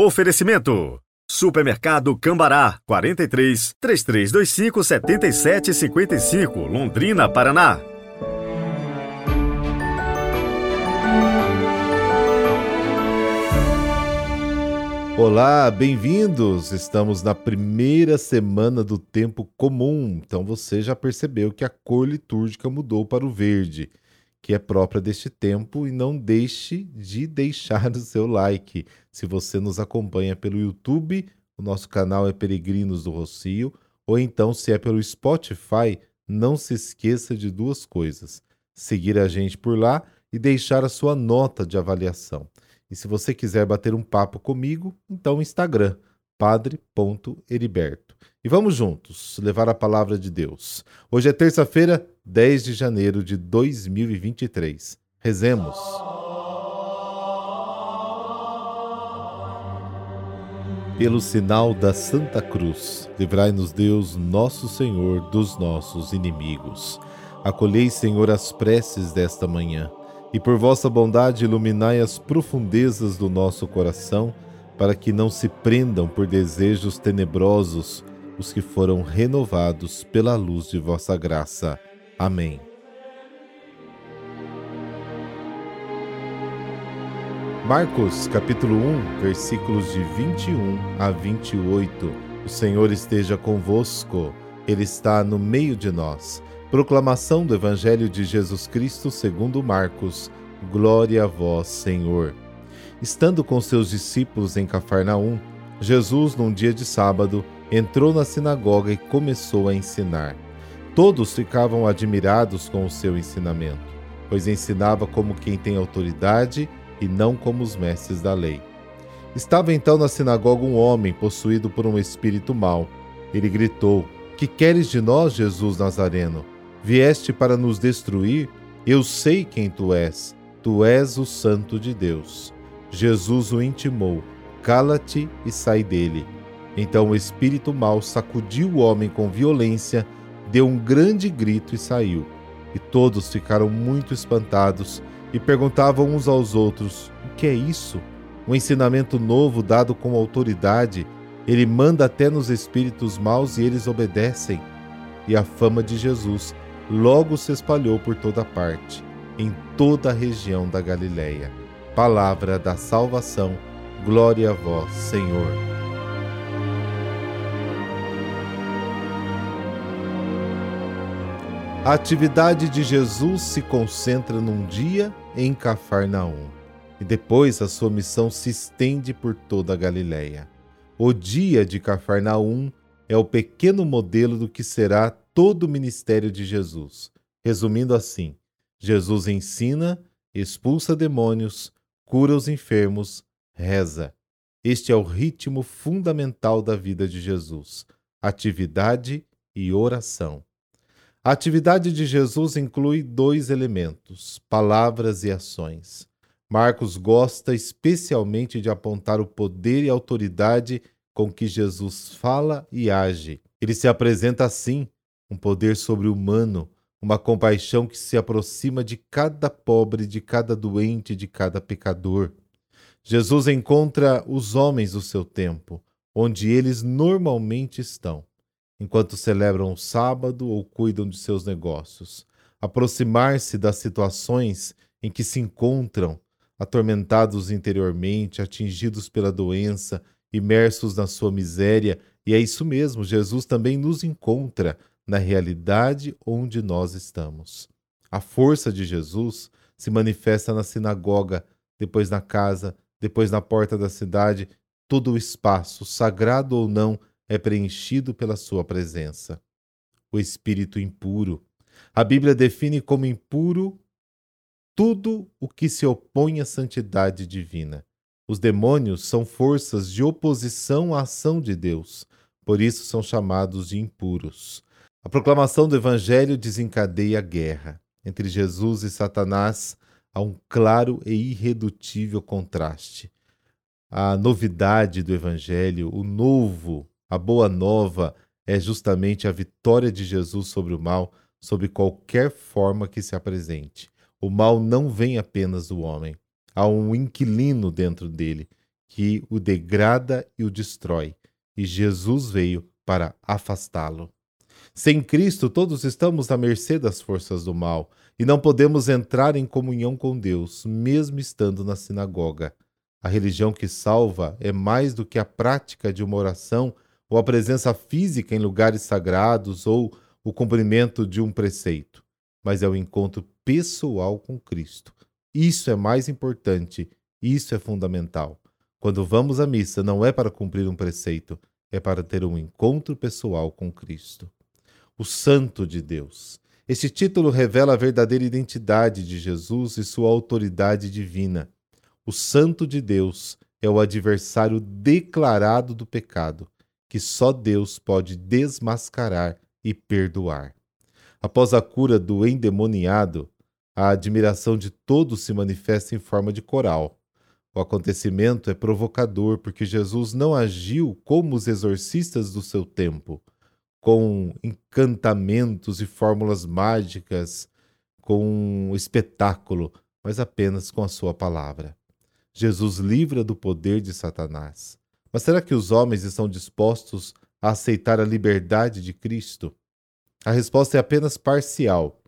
Oferecimento. Supermercado Cambará 43 3325 7755 Londrina, Paraná. Olá, bem-vindos! Estamos na primeira semana do tempo comum, então você já percebeu que a cor litúrgica mudou para o verde, que é própria deste tempo, e não deixe de deixar o seu like. Se você nos acompanha pelo YouTube, o nosso canal é Peregrinos do Rocio, ou então se é pelo Spotify, não se esqueça de duas coisas: seguir a gente por lá e deixar a sua nota de avaliação. E se você quiser bater um papo comigo, então Instagram, padre.heriberto. E vamos juntos levar a palavra de Deus. Hoje é terça-feira, 10 de janeiro de 2023. Rezemos. Pelo sinal da Santa Cruz, livrai-nos Deus, nosso Senhor, dos nossos inimigos. Acolhei, Senhor, as preces desta manhã e por vossa bondade iluminai as profundezas do nosso coração, para que não se prendam por desejos tenebrosos os que foram renovados pela luz de vossa graça. Amém. Marcos capítulo 1, versículos de 21 a 28. O Senhor esteja convosco, Ele está no meio de nós. Proclamação do Evangelho de Jesus Cristo segundo Marcos. Glória a vós, Senhor. Estando com seus discípulos em Cafarnaum, Jesus, num dia de sábado, entrou na sinagoga e começou a ensinar. Todos ficavam admirados com o seu ensinamento, pois ensinava como quem tem autoridade e não como os mestres da lei. Estava então na sinagoga um homem possuído por um espírito mau. Ele gritou: Que queres de nós, Jesus Nazareno? Vieste para nos destruir? Eu sei quem tu és. Tu és o Santo de Deus. Jesus o intimou: Cala-te e sai dele. Então o espírito mau sacudiu o homem com violência, deu um grande grito e saiu. E todos ficaram muito espantados e perguntavam uns aos outros: O que é isso? Um ensinamento novo dado com autoridade. Ele manda até nos espíritos maus e eles obedecem. E a fama de Jesus logo se espalhou por toda parte, em toda a região da Galiléia. Palavra da salvação, glória a vós, Senhor. A atividade de Jesus se concentra num dia em Cafarnaum e depois a sua missão se estende por toda a Galiléia. O dia de Cafarnaum é o pequeno modelo do que será todo o ministério de Jesus. Resumindo assim, Jesus ensina, expulsa demônios, cura os enfermos, reza. Este é o ritmo fundamental da vida de Jesus: atividade e oração. A atividade de Jesus inclui dois elementos: palavras e ações. Marcos gosta especialmente de apontar o poder e autoridade com que Jesus fala e age. Ele se apresenta assim, um poder sobre-humano, uma compaixão que se aproxima de cada pobre, de cada doente, de cada pecador. Jesus encontra os homens do seu tempo, onde eles normalmente estão, enquanto celebram o sábado ou cuidam de seus negócios. Aproximar-se das situações em que se encontram, atormentados interiormente, atingidos pela doença, imersos na sua miséria, e é isso mesmo, Jesus também nos encontra na realidade onde nós estamos. A força de Jesus se manifesta na sinagoga, depois na casa, depois na porta da cidade. Todo o espaço, sagrado ou não, é preenchido pela sua presença. O espírito impuro. A Bíblia define como impuro tudo o que se opõe à santidade divina. Os demônios são forças de oposição à ação de Deus, por isso são chamados de impuros. A proclamação do Evangelho desencadeia a guerra. Entre Jesus e Satanás há um claro e irredutível contraste. A novidade do Evangelho, o novo, a boa nova, é justamente a vitória de Jesus sobre o mal, sob qualquer forma que se apresente. O mal não vem apenas do homem. Há um inquilino dentro dele, que o degrada e o destrói, e Jesus veio para afastá-lo. Sem Cristo, todos estamos à mercê das forças do mal e não podemos entrar em comunhão com Deus, mesmo estando na sinagoga. A religião que salva é mais do que a prática de uma oração ou a presença física em lugares sagrados ou o cumprimento de um preceito, mas é o encontro pessoal com Cristo. Isso é mais importante, isso é fundamental. Quando vamos à missa, não é para cumprir um preceito, é para ter um encontro pessoal com Cristo. O Santo de Deus. Este título revela a verdadeira identidade de Jesus e sua autoridade divina. O Santo de Deus é o adversário declarado do pecado, que só Deus pode desmascarar e perdoar. Após a cura do endemoniado, a admiração de todos se manifesta em forma de coral. O acontecimento é provocador porque Jesus não agiu como os exorcistas do seu tempo, com encantamentos e fórmulas mágicas, com um espetáculo, mas apenas com a sua palavra. Jesus livra do poder de Satanás. Mas será que os homens estão dispostos a aceitar a liberdade de Cristo? A resposta é apenas parcial,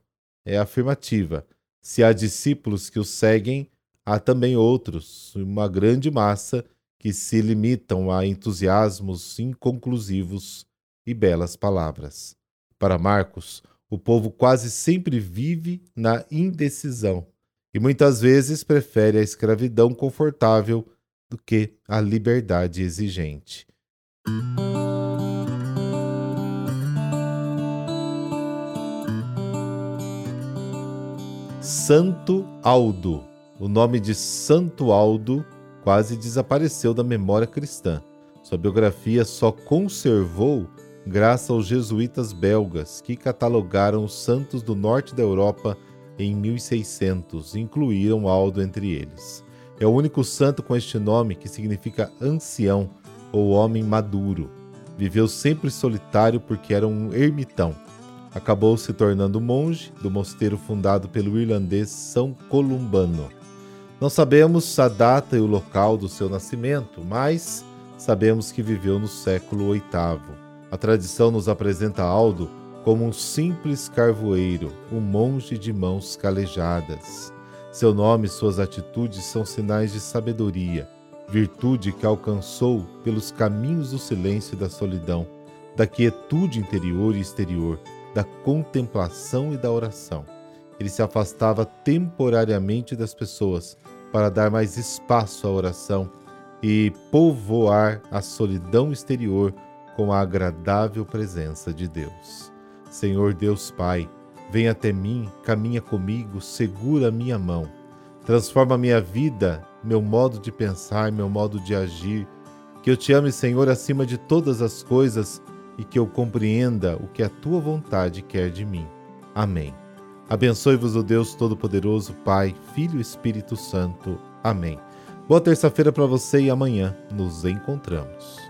é afirmativa. Se há discípulos que o seguem, há também outros, uma grande massa, que se limitam a entusiasmos inconclusivos e belas palavras. Para Marcos, o povo quase sempre vive na indecisão e muitas vezes prefere a escravidão confortável do que a liberdade exigente. Santo Aldo. O nome de Santo Aldo quase desapareceu da memória cristã. Sua biografia só conservou graças aos jesuítas belgas que catalogaram os santos do norte da Europa em 1600, incluíram Aldo entre eles. É o único santo com este nome que significa ancião ou homem maduro. Viveu sempre solitário porque era um ermitão. Acabou se tornando monge do mosteiro fundado pelo irlandês São Columbano. Não sabemos a data e o local do seu nascimento, mas sabemos que viveu no século VIII. A tradição nos apresenta Aldo como um simples carvoeiro, um monge de mãos calejadas. Seu nome e suas atitudes são sinais de sabedoria, virtude que alcançou pelos caminhos do silêncio e da solidão, da quietude interior e exterior, da contemplação e da oração. Ele se afastava temporariamente das pessoas para dar mais espaço à oração e povoar a solidão exterior com a agradável presença de Deus. Senhor Deus Pai, Vem até mim, caminha comigo, segura minha mão. Transforma minha vida, meu modo de pensar, meu modo de agir. Que eu te ame, Senhor, acima de todas as coisas e que eu compreenda o que a tua vontade quer de mim. Amém. Abençoe-vos o Deus Todo-Poderoso, Pai, Filho e Espírito Santo. Amém. Boa terça-feira para você e amanhã nos encontramos.